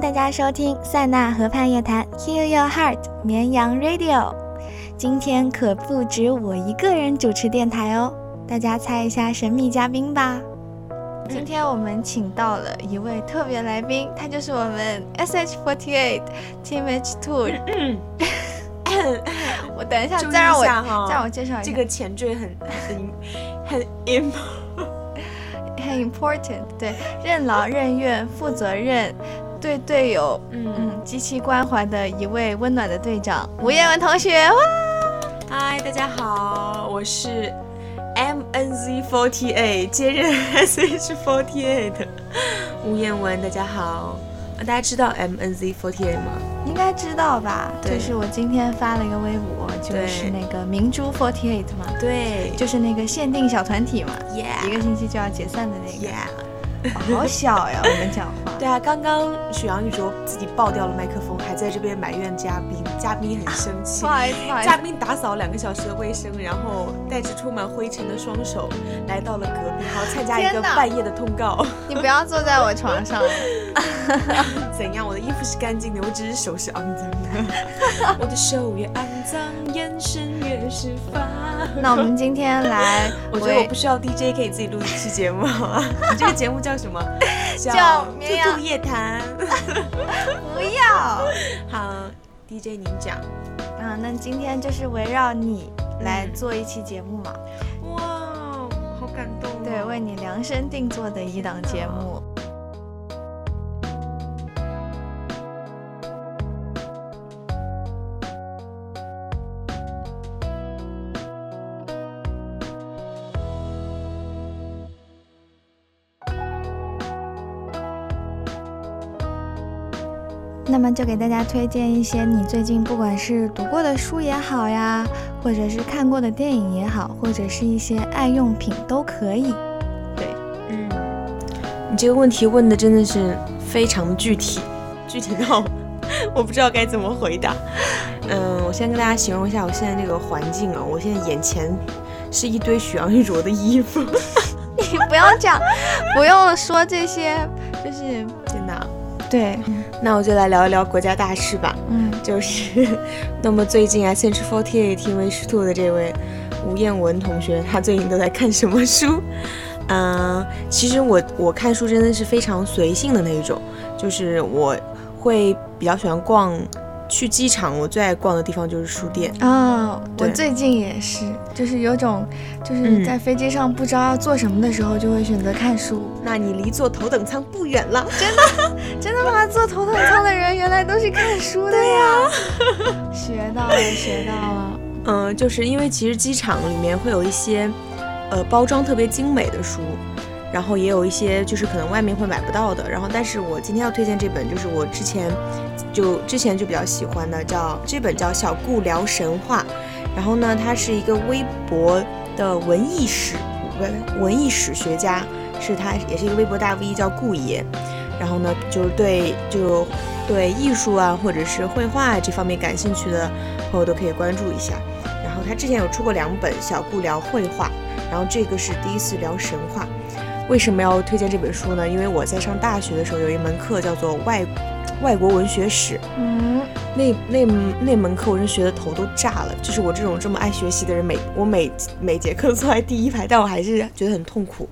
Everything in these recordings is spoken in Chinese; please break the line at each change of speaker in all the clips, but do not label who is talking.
迎大家收听塞纳河畔夜谈，Heal Your Heart，绵羊 Radio。今天可不止我一个人主持电台哦，大家猜一下神秘嘉宾吧。今天我们请到了一位特别来宾，他就是我们 SH48 Team H Two。我等一下再让我再让我介绍一下，
这个前缀很很很 im
很 important，对，任劳任怨、负责任，对队友嗯嗯极其关怀的一位温暖的队长吴彦文同学。哇，
嗨，大家好，我是 MNZ48 接任 SH48 的吴彦文，大家好。大家知道 MNZ48 吗？
应该知道吧？就是我今天发了一个微博，就是那个明珠48嘛。
对，
就是那个限定小团体嘛。
Yeah，
一个星期就要解散的那个。
Yeah。
好小呀，我们讲话。
对啊，刚刚许阳玉卓自己爆掉了麦克风，还在这边埋怨嘉宾，嘉宾很生气。
不好意思，不好意思。
嘉宾打扫两个小时的卫生，然后带着充满灰尘的双手来到了隔壁，好参加一个半夜的通告。
你不要坐在我床上。
怎样？我的衣服是干净的，我只是手是肮脏的。我的手越肮脏，眼神越是发。
那我们今天来，
我觉得我不需要 DJ 可以自己录一期节目，好吗？你这个节目叫。什么？
叫
兔兔夜谈。
不要。
好，DJ 您讲。
嗯，那今天就是围绕你来做一期节目嘛？
哇，好感动。
对，为你量身定做的一档节目。那么就给大家推荐一些你最近不管是读过的书也好呀，或者是看过的电影也好，或者是一些爱用品都可以。对，
嗯，你这个问题问的真的是非常具体，具体到我不知道该怎么回答。嗯，我先跟大家形容一下我现在这个环境啊，我现在眼前是一堆许昂玉卓的衣服。
你不要讲，不用说这些，就是
真的。
对。
那我就来聊一聊国家大事吧。嗯，就是，那么最近啊，Central48 Team H2 的这位吴彦文同学，他最近都在看什么书？嗯，其实我我看书真的是非常随性的那一种，就是我会比较喜欢逛。去机场，我最爱逛的地方就是书店
啊！我最近也是，就是有种，就是在飞机上不知道要做什么的时候，就会选择看书。
那你离坐头等舱不远了，
真的，真的吗？坐头等舱的人原来都是看书的呀！学到了，学到了。
嗯，就是因为其实机场里面会有一些，呃，包装特别精美的书。然后也有一些就是可能外面会买不到的，然后但是我今天要推荐这本就是我之前就之前就比较喜欢的，叫这本叫《小顾聊神话》，然后呢，他是一个微博的文艺史文文艺史学家，是他也是一个微博大 V，叫顾爷，然后呢就是对就对艺术啊或者是绘画这方面感兴趣的朋友都可以关注一下，然后他之前有出过两本《小顾聊绘画》，然后这个是第一次聊神话。为什么要推荐这本书呢？因为我在上大学的时候有一门课叫做外外国文学史，嗯，那那那门课我真学的头都炸了。就是我这种这么爱学习的人，每我每每节课坐在第一排，但我还是觉得很痛苦，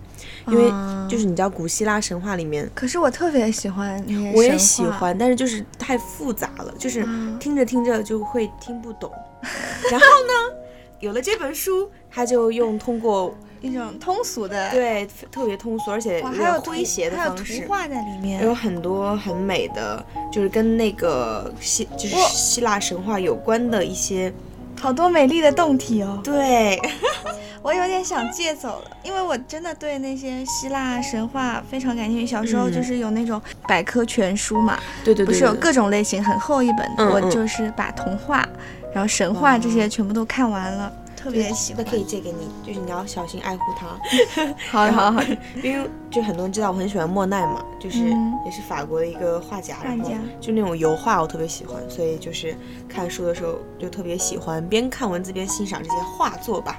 因为就是你知道古希腊神话里面，
可是我特别喜欢，
我也喜欢，但是就是太复杂了，就是听着听着就会听不懂。然后呢，有了这本书，他就用通过。
一种通俗的，
对，特别通俗，而且
还有
诙谐的方式，
还有图画在里面，
有很多很美的，就是跟那个希就是希腊神话有关的一些，
好多美丽的动体哦。
对，
我有点想借走了，因为我真的对那些希腊神话非常感兴趣。小时候就是有那种百科全书嘛，
对对对，
不是有各种类型很厚一本，我就是把童话，然后神话这些全部都看完了。特别喜欢，
可以借给你，就是你要小心爱护它。
好好好，
因为就很多人知道我很喜欢莫奈嘛，就是也是法国的一个画家，然后就那种油画我特别喜欢，所以就是看书的时候就特别喜欢边看文字边欣赏这些画作吧。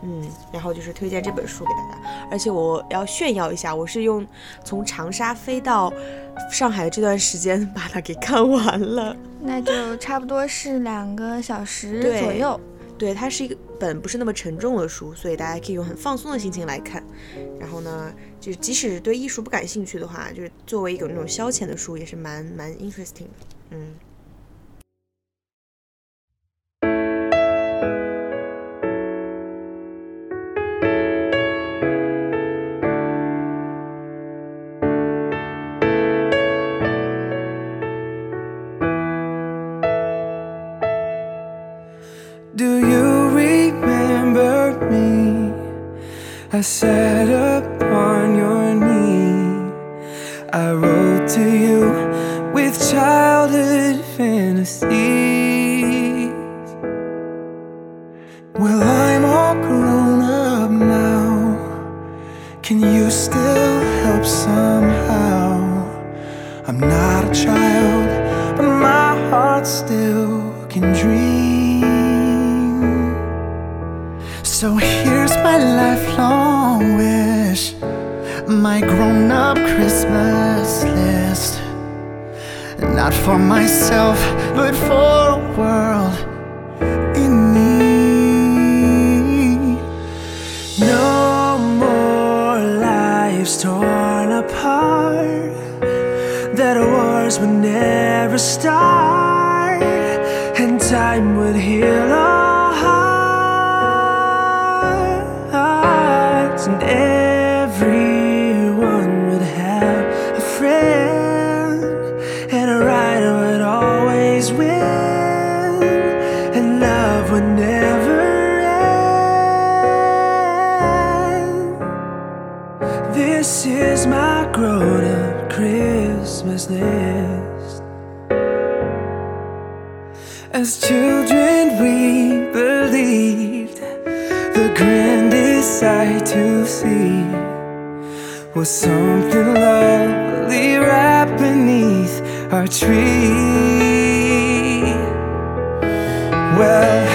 嗯，然后就是推荐这本书给大家，而且我要炫耀一下，我是用从长沙飞到上海这段时间把它给看完了。
那就差不多是两个小时左右。
对，它是一个本不是那么沉重的书，所以大家可以用很放松的心情来看。然后呢，就是即使对艺术不感兴趣的话，就是作为一种那种消遣的书，也是蛮蛮 interesting 的。嗯。
I sat upon your knee. I wrote to you with childhood fantasies. Well, I'm all grown up now. Can you still help somehow? I'm not a child, but my heart still can dream. So here's my lifelong wish, my grown up Christmas list. Not for myself, but for a world in need. No more lives torn apart, that wars would never start, and time would heal Christmas list. As children, we believed the grandest sight to see was something lovely right beneath our tree. Well,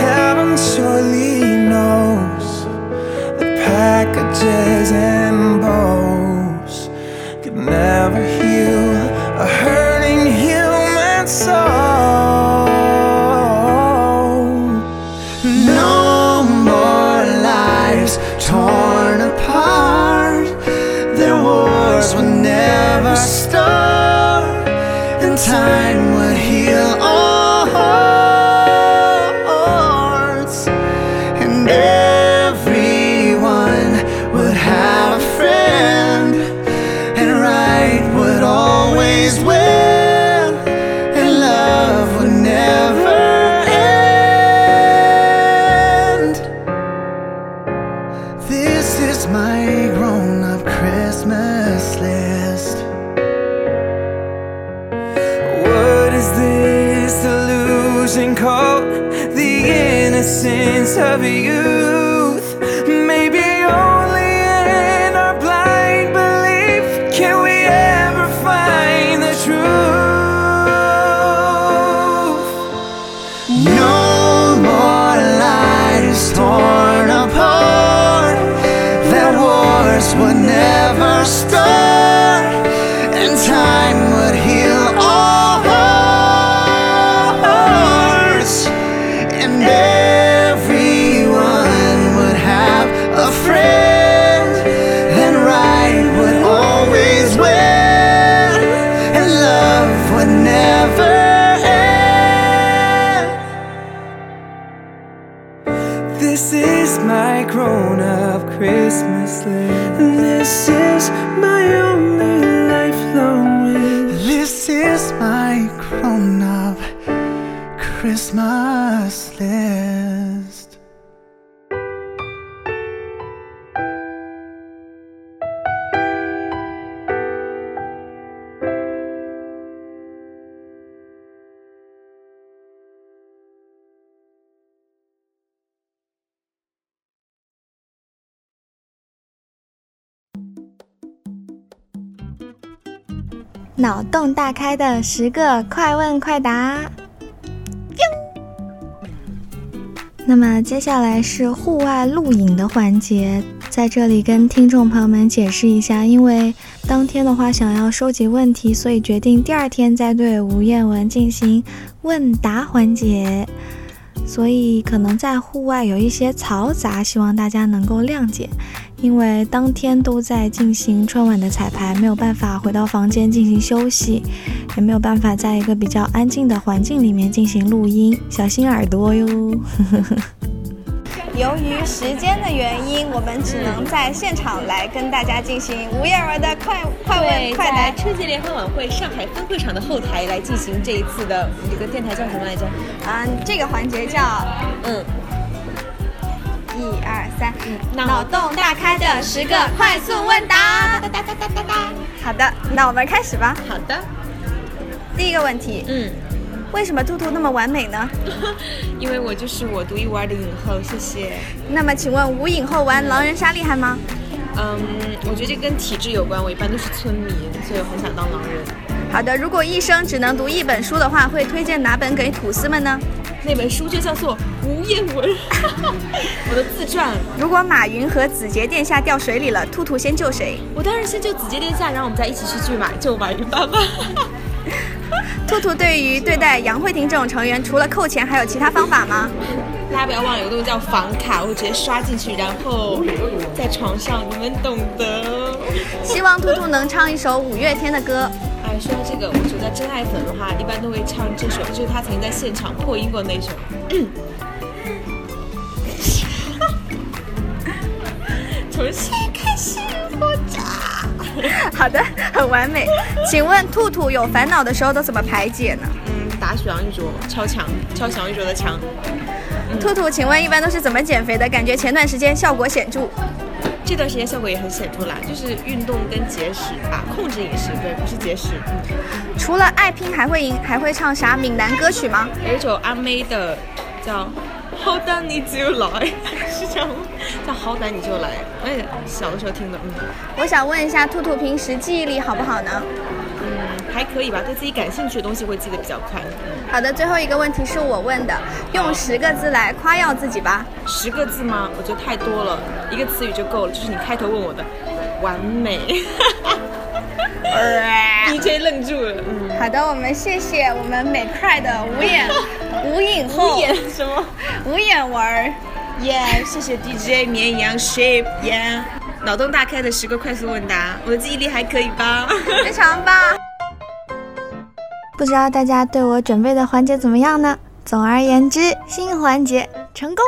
脑洞大开的十个快问快答。那么接下来是户外录影的环节，在这里跟听众朋友们解释一下，因为当天的话想要收集问题，所以决定第二天再对吴彦文进行问答环节。所以可能在户外有一些嘈杂，希望大家能够谅解。因为当天都在进行春晚的彩排，没有办法回到房间进行休息，也没有办法在一个比较安静的环境里面进行录音，小心耳朵哟。由于时间的原因，我们只能在现场来跟大家进行吴燕儿的快快问快答。
春节联欢晚会上海分会场的后台来进行这一次的这个电台叫什么来着？
嗯，这个环节叫
嗯，
一二三，脑洞大开的十个快速问答。
哒哒哒哒哒哒。
好的，那我们开始吧。
好的，
第一个问题，
嗯，
为什么兔兔那么完美呢？
因为我就是我独一无二的影后，谢谢。
那么请问无影后玩狼人杀厉害吗？
嗯，我觉得这跟体质有关，我一般都是村民，所以我很想当狼人。
好的，如果一生只能读一本书的话，会推荐哪本给吐司们呢？
那本书就叫做《吴彦文》，我的自传。
如果马云和子杰殿下掉水里了，兔兔先救谁？
我当然先救子杰殿下，然后我们再一起去救马救马云爸爸。
兔兔对于对待杨慧婷这种成员，除了扣钱，还有其他方法吗？
大家不要忘了，有个东西叫房卡，我会直接刷进去，然后在床上，你们懂得。
希望兔兔能唱一首五月天的歌。
哎，说到这个，我觉得真爱粉的话，一般都会唱这首，就是他曾经在现场破音过那首。从现在开始活着。
好的，很完美。请问兔兔有烦恼的时候都怎么排解呢？
嗯，打许杨玉卓，超强，超强玉卓的强。
兔兔，请问一般都是怎么减肥的？感觉前段时间效果显著。
这段时间效果也很显著啦，就是运动跟节食吧，控制饮食，对，不是节食。嗯，
除了爱拼还会赢，还会唱啥闽南歌曲吗？
有一首阿妹的叫《好歹你就来》，是这样吗？叫《好歹你就来》，哎，小的时候听的，嗯
我想问一下，兔兔平时记忆力好不好呢？
嗯，还可以吧，对自己感兴趣的东西会记得比较快。嗯，
好的，最后一个问题是我问的，用十个字来夸耀自己吧。
十个字吗？我觉得太多了，一个词语就够了，就是你开头问我的，完美。DJ 愣住了，嗯，
好的，我们谢谢我们美快的无眼无影后
演什么？
无眼文儿。
耶谢谢 DJ 绵羊 shape 耶脑洞大开的十个快速问答，我的记忆力还可以吧？
非常棒。不知道大家对我准备的环节怎么样呢？总而言之，新环节成功。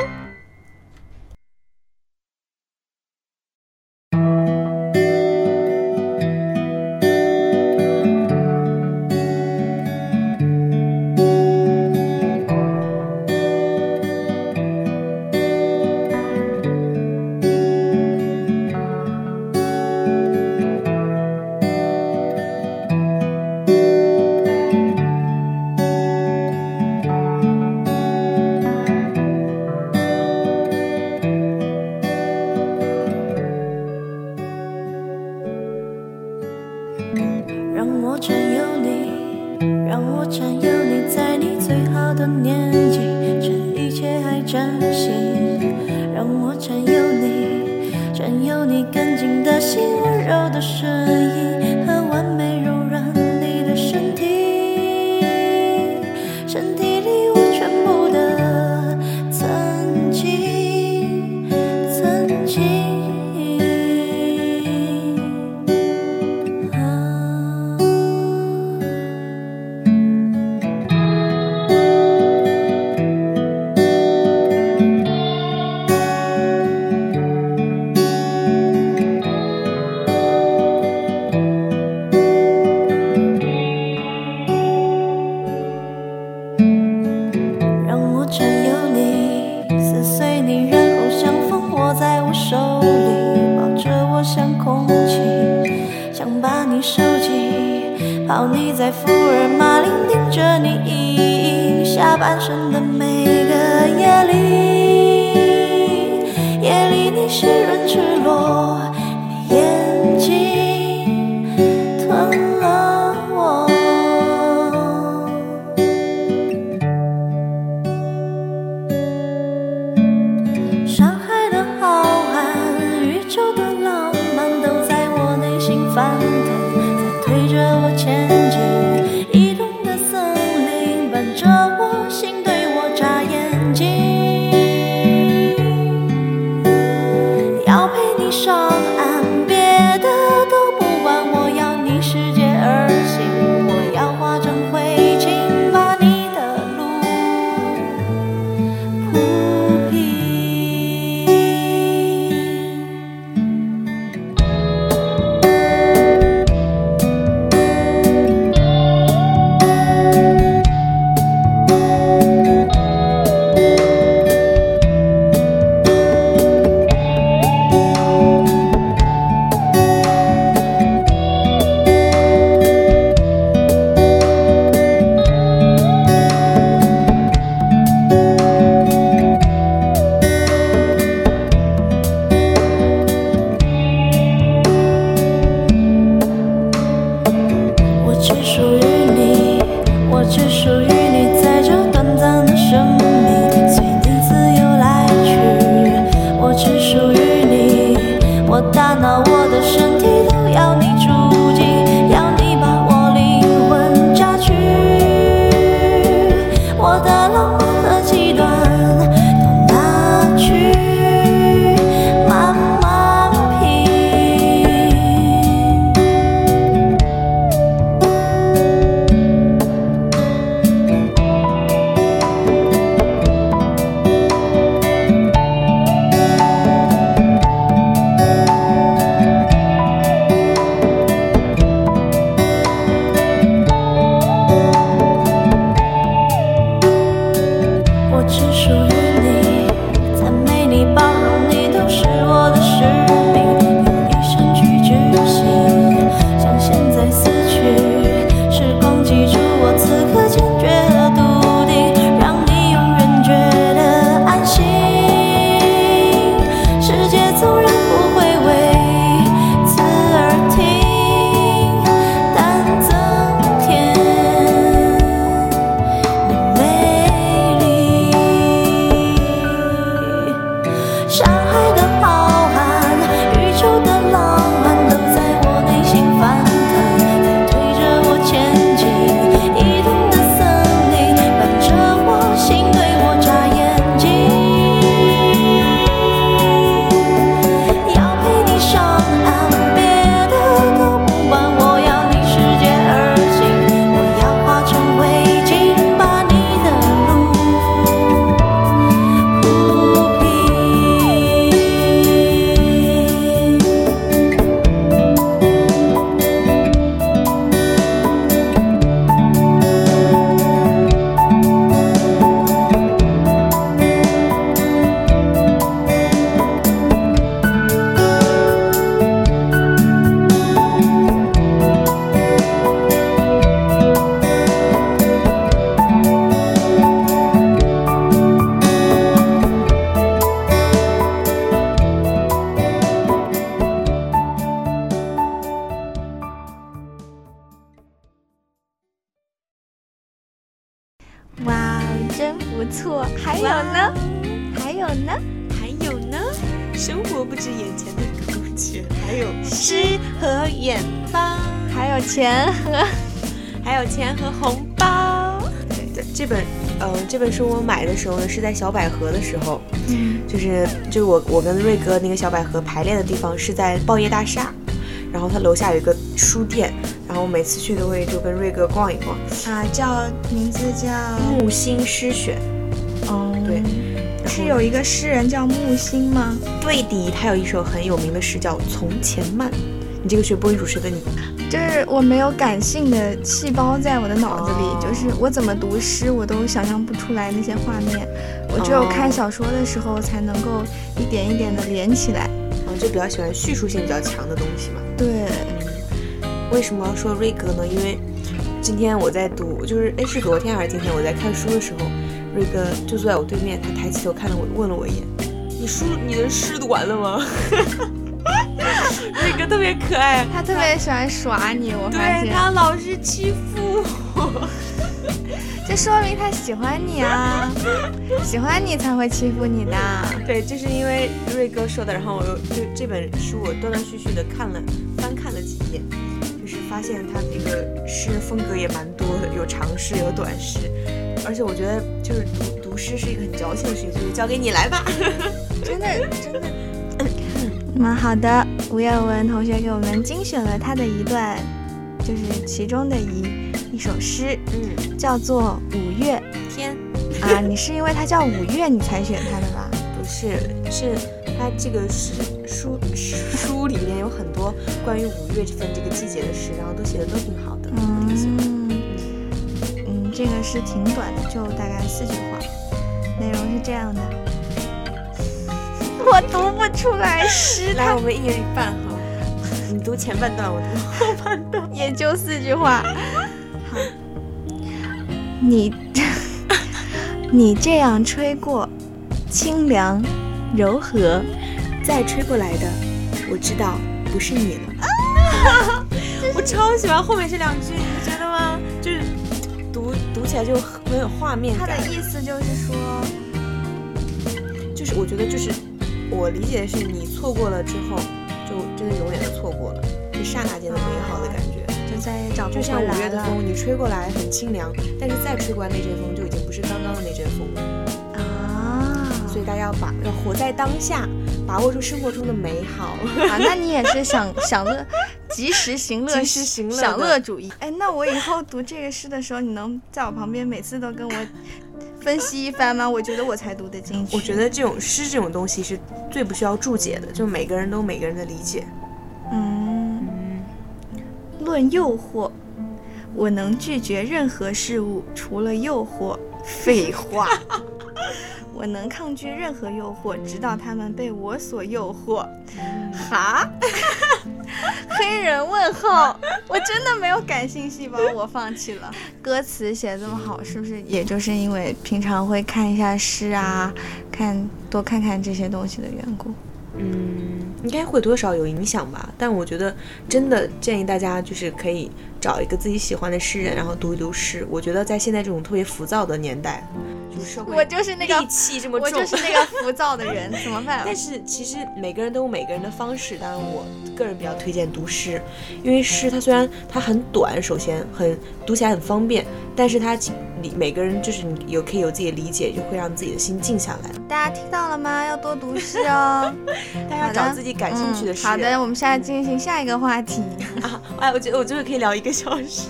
生
活不止眼前的苟且，还有诗和远方，
还有钱和
还有钱和红包。对，这本呃这本书我买的时候呢是在小百合的时候，
嗯。
就是就是我我跟瑞哥那个小百合排练的地方是在报业大厦，然后他楼下有一个书店，然后我每次去都会就跟瑞哥逛一逛。
啊，叫名字叫
木心诗选，
哦，
对，
是有一个诗人叫木心吗？
对的，他有一首很有名的诗叫《从前慢》。你这个学播音主持的你，
就是我没有感性的细胞在我的脑子里，
哦
就是我怎么读诗，我都想象不出来那些画面。我只有
哦
看小说的时候，才能够一点一点的连起来。
我，就比较喜欢叙述性比较强的东西嘛。
对，
为什么要说瑞哥呢？因为今天我在读，就是哎是昨天还是今天我在看书的时候，瑞哥就坐在我对面，他抬起头看了我，问了我一眼：“你书你的诗读完了吗？”瑞 哥特别可爱，
他特别喜欢耍你，我发现，
对他老是欺负我。
这说明他喜欢你啊，喜欢你才会欺负你的。
对，就是因为瑞哥说的，然后我又就这本书我断断续续的看了翻看了几页，就是发现他这个诗风格也蛮多的，有长诗有短诗，而且我觉得就是读读诗是一个很矫情的事情，所以交给你来吧。
真 的真的。那么好的，吴彦文同学给我们精选了他的一段，就是其中的一一首诗，
嗯，
叫做《五月
天》》
啊。你是因为它叫五月你才选它的吧？
不是，是它这个诗书书里面有很多关于五月这份这个季节的诗，然后都写的都挺
这个是挺短的，就大概四句话，内容是这样的。我读不出来诗，
来，我们一人一半哈，你读前半段，我读后半段。
也就四句话。好，你 你这样吹过，清凉柔和，
再吹过来的，我知道不是你了。我超喜欢后面这两句，你不觉得吗？就是起来就很有画面感
他的。意思就是说，
就是我觉得就是我理解的是，你错过了之后，就真的永远的错过了，一刹那间的美好的感觉。
就再也找不
就像五月的风，你吹过来很清凉，但是再吹过来那阵风就已经不是刚刚的那阵风了。
啊。
所以大家要把要活在当下，把握住生活中的美好。
啊，那你也是享享乐，及时行乐，
及时行乐
享乐主义。哎，那我以后读这个诗的时候，你能在我旁边每次都跟我分析一番吗？我觉得我才读得进去。
我觉得这种诗这种东西是最不需要注解的，就每个人都有每个人的理解。
嗯，论诱惑，我能拒绝任何事物，除了诱惑。废话。我能抗拒任何诱惑，直到他们被我所诱惑。哈？黑人问号？我真的没有感性细胞，我放弃了。歌词写这么好，是不是也就是因为平常会看一下诗啊，看多看看这些东西的缘故？
嗯，应该会多少有影响吧。但我觉得真的建议大家就是可以找一个自己喜欢的诗人，然后读一读诗。我觉得在现在这种特别浮躁的年代，就是社会
我就是那个
戾气这么重，
我就是那个浮躁的人，怎么办？
但是其实每个人都有每个人的方式，当然我个人比较推荐读诗，因为诗它虽然它很短，首先很读起来很方便，但是它理每个人就是你有可以有自己的理解，就会让自己的心静下来。
大家听到了吗？要多读诗哦。
大家
要
找自己感兴趣的诗
好的，我们现在进行下一个话题。
啊，哎，我觉得我就是可以聊一个小时。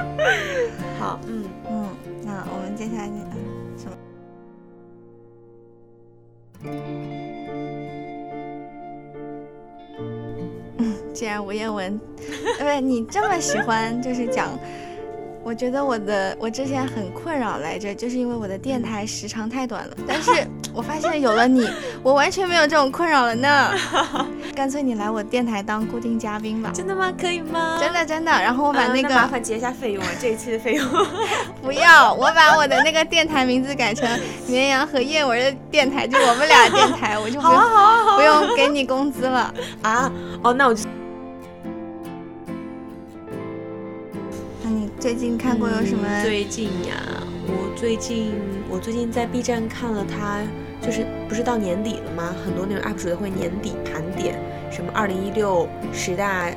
好，嗯，
嗯，那我们接下来嗯什么？嗯，既然吴彦文，呃，不是你这么喜欢，就是讲。我觉得我的我之前很困扰来着，就是因为我的电台时长太短了。但是我发现有了你，我完全没有这种困扰了呢。干脆你来我电台当固定嘉宾吧，
真的吗？可以吗？
真的真的。然后我把
啊
那个、
麻烦结一下费用啊，这一期的费用。
不要，我把我的那个电台名字改成绵羊和燕文的电台，就我们俩电台，我就不用、不用给你工资了。
啊，哦，那我就
最近看过有什么？
嗯最近呀，我最近我最近在 B 站看了他，就是不是到年底了吗？很多那种 UP 主都会年底盘点，什么二零一六十大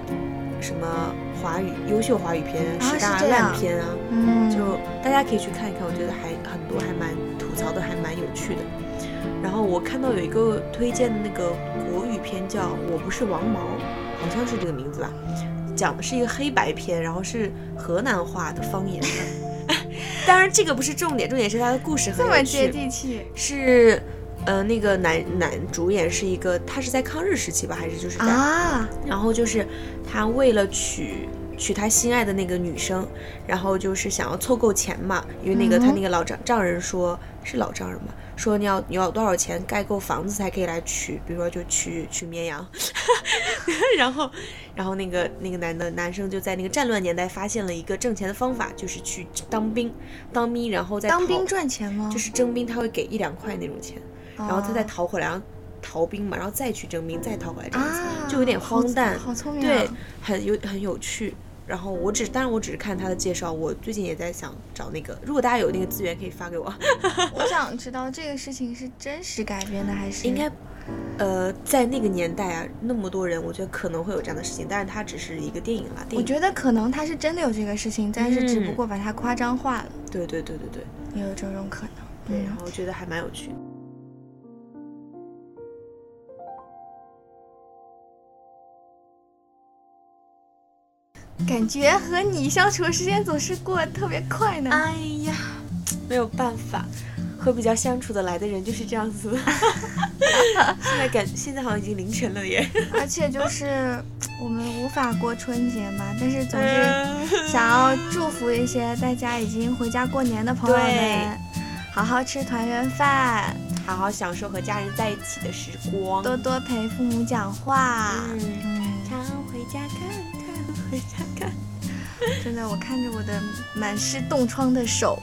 什么华语优秀华语片、
啊
十大烂片啊，
嗯，
就大家可以去看一看，我觉得还很多还蛮吐槽的，还蛮有趣的。然后我看到有一个推荐的那个国语片叫《我不是王毛》，好像是这个名字吧，讲的是一个黑白片，然后是河南话的方言的。当然这个不是重点，重点是它的故事很有
这么接。地气。
是，呃，那个男男主演是一个，他是在抗日时期吧，还是就是在
啊，
然后就是他为了娶娶他心爱的那个女生，然后就是想要凑够钱嘛，因为那个、
嗯
他那个老丈丈人说是老丈人嘛，说你要你要多少钱盖够房子才可以来娶，比如说就娶娶绵羊，然后然后那个那个男的男生就在那个战乱年代发现了一个挣钱的方法，就是去当兵，当兵然后再逃
当兵赚钱吗？
就是征兵他会给一两块那种钱，然后他再
哦
逃回来，然后逃兵嘛，然后再去征兵，再逃回来这样子，
啊，
就有点荒诞，
好聪明、啊。
对，很有很有趣。然后我只，当然我只是看他的介绍，我最近也在想找那个，如果大家有那个资源可以发给我，
我想知道这个事情是真实改编的还是
应该，呃，在那个年代啊，那么多人，我觉得可能会有这样的事情，但是它只是一个电影啦，电影，
我觉得可能他是真的有这个事情，但是只不
嗯
过把它夸张化了，
对对对对对
也有这种可能。
对，然
嗯，
后我觉得还蛮有趣的。
感觉和你相处的时间总是过得特别快呢。
哎呀，没有办法，和比较相处的来的人就是这样子。现在感现在好像已经凌晨了耶，
而且就是我们无法过春节嘛，但是总是
嗯
想要祝福一些大家已经回家过年的朋友们，好好吃团圆饭，
好好享受和家人在一起的时光。
多多陪父母讲话。
常回家看看，回家看。
真的，我看着我的满是冻疮的手，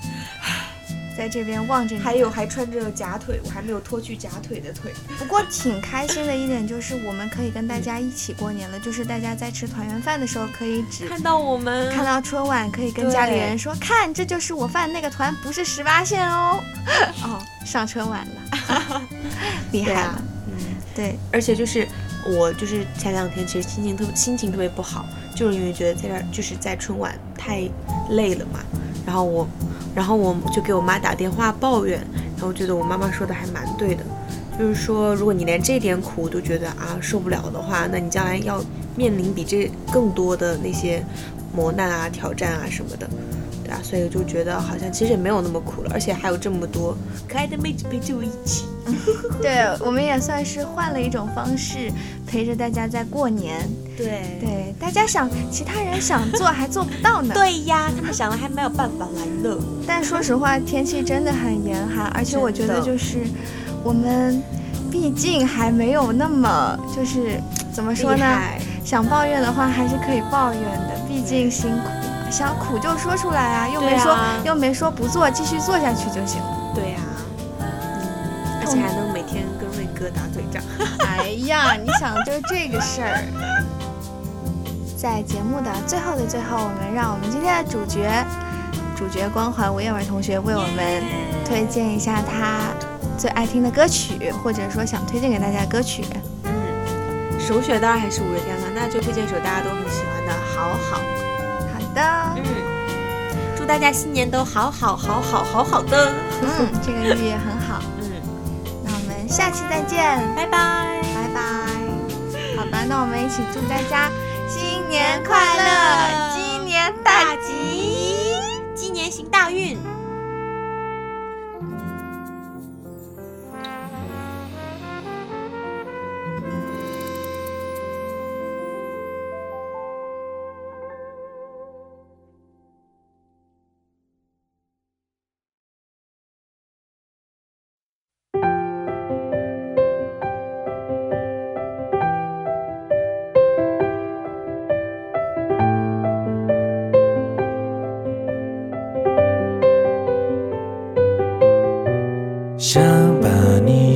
在这边望着你。
还有还穿着假腿，我还没有脱去假腿的腿。
不过挺开心的一点就是，我们可以跟大家一起过年了。就是大家在吃团圆饭的时候，可以只
看到我们，
看到春晚，可以跟家里人说：“看，这就是我饭那个团，不是十八线哦。”哦，上春晚了，厉害了。
啊，嗯，
对，
而且就是我就是前两天其实心情特心情特别不好，就是因为觉得在这儿就是在春晚太累了嘛，然后我然后我就给我妈打电话抱怨，然后觉得我妈妈说的还蛮对的，就是说如果你连这点苦都觉得啊受不了的话，那你将来要面临比这更多的那些磨难啊、挑战啊什么的。对啊，所以就觉得好像其实也没有那么苦了，而且还有这么多可爱的妹子陪着我一起。
对，我们也算是换了一种方式陪着大家在过年。
对
对，大家想，其他人想做还做不到呢。，
对呀，他们想了还没有办法来呢。
但说实话，天气真的很严寒，而且我觉得就是我们毕竟还没有那么就是怎么说呢？想抱怨的话还是可以抱怨的，毕竟辛苦嘛。想苦就说出来啊，又没说、
啊
又没说不做，继续做下去就行了。
对呀、嗯，而且还能每天跟瑞哥打嘴仗。
哎呀，你想就这个事儿。在节目的最后的最后，我们让我们今天的主角，主角光环吴彦文同学为我们推荐一下他最爱听的歌曲，或者说想推荐给大家的歌曲。
嗯，首选当然还是五月天了，那就推荐一首大家都很喜欢的《好好》。
好的，
嗯，祝大家新年都好好好好好好的。
嗯，这个寓意很好。
嗯，
那我们下期再见，
拜拜。
拜拜。好吧，那我们一起祝大家新年快乐，鸡年大吉。
鸡年行大运。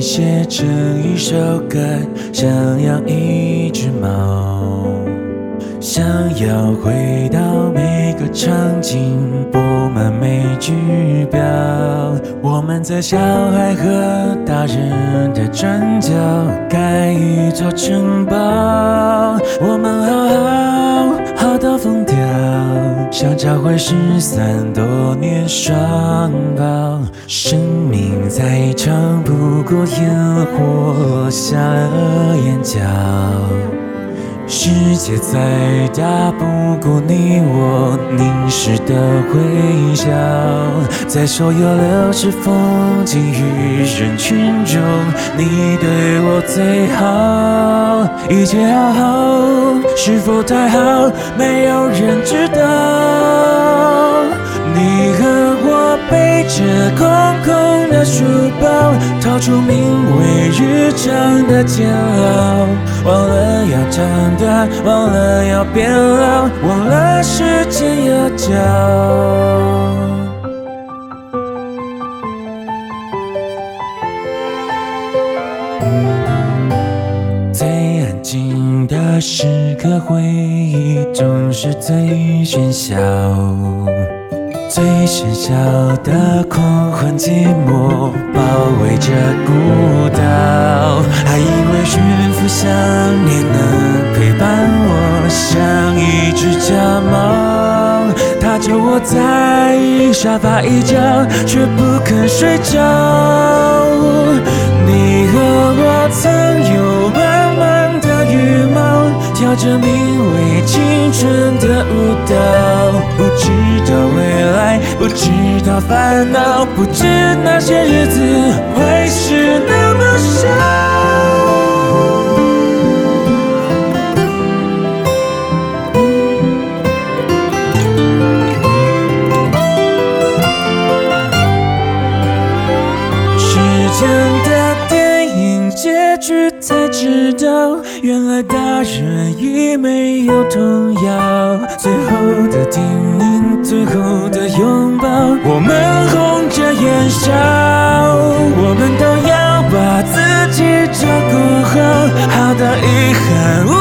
写成一首歌，想养一只猫，想要回到每个场景，布满每句表。我们在小孩和大人的转角盖一座城堡。我们好好好到疯掉，想找回失散多年双胞。生命再长，不过烟火下了眼角。世界再大，不过你我凝视的微笑。在所有流逝风景与人群中，你对我最好。一切好好，是否太好？没有人知道。背着空空的书包，逃出名为日常的煎熬。忘了要长大，忘了要变老，忘了时间要教。最安静的时刻，回忆总是最喧嚣。最喧嚣的狂欢寂寞，包围着孤岛。还以为驯服想念能陪伴我，像一只家猫。它就窝在沙发一角，却不肯睡觉。你和我曾，跳着名为青春的舞蹈，不知道未来，不知道烦恼，不知那些日子会是那么少。大人已没有童谣。最后的叮咛，最后的拥抱，我们红着眼笑，我们都要把自己照顾好，好到遗憾无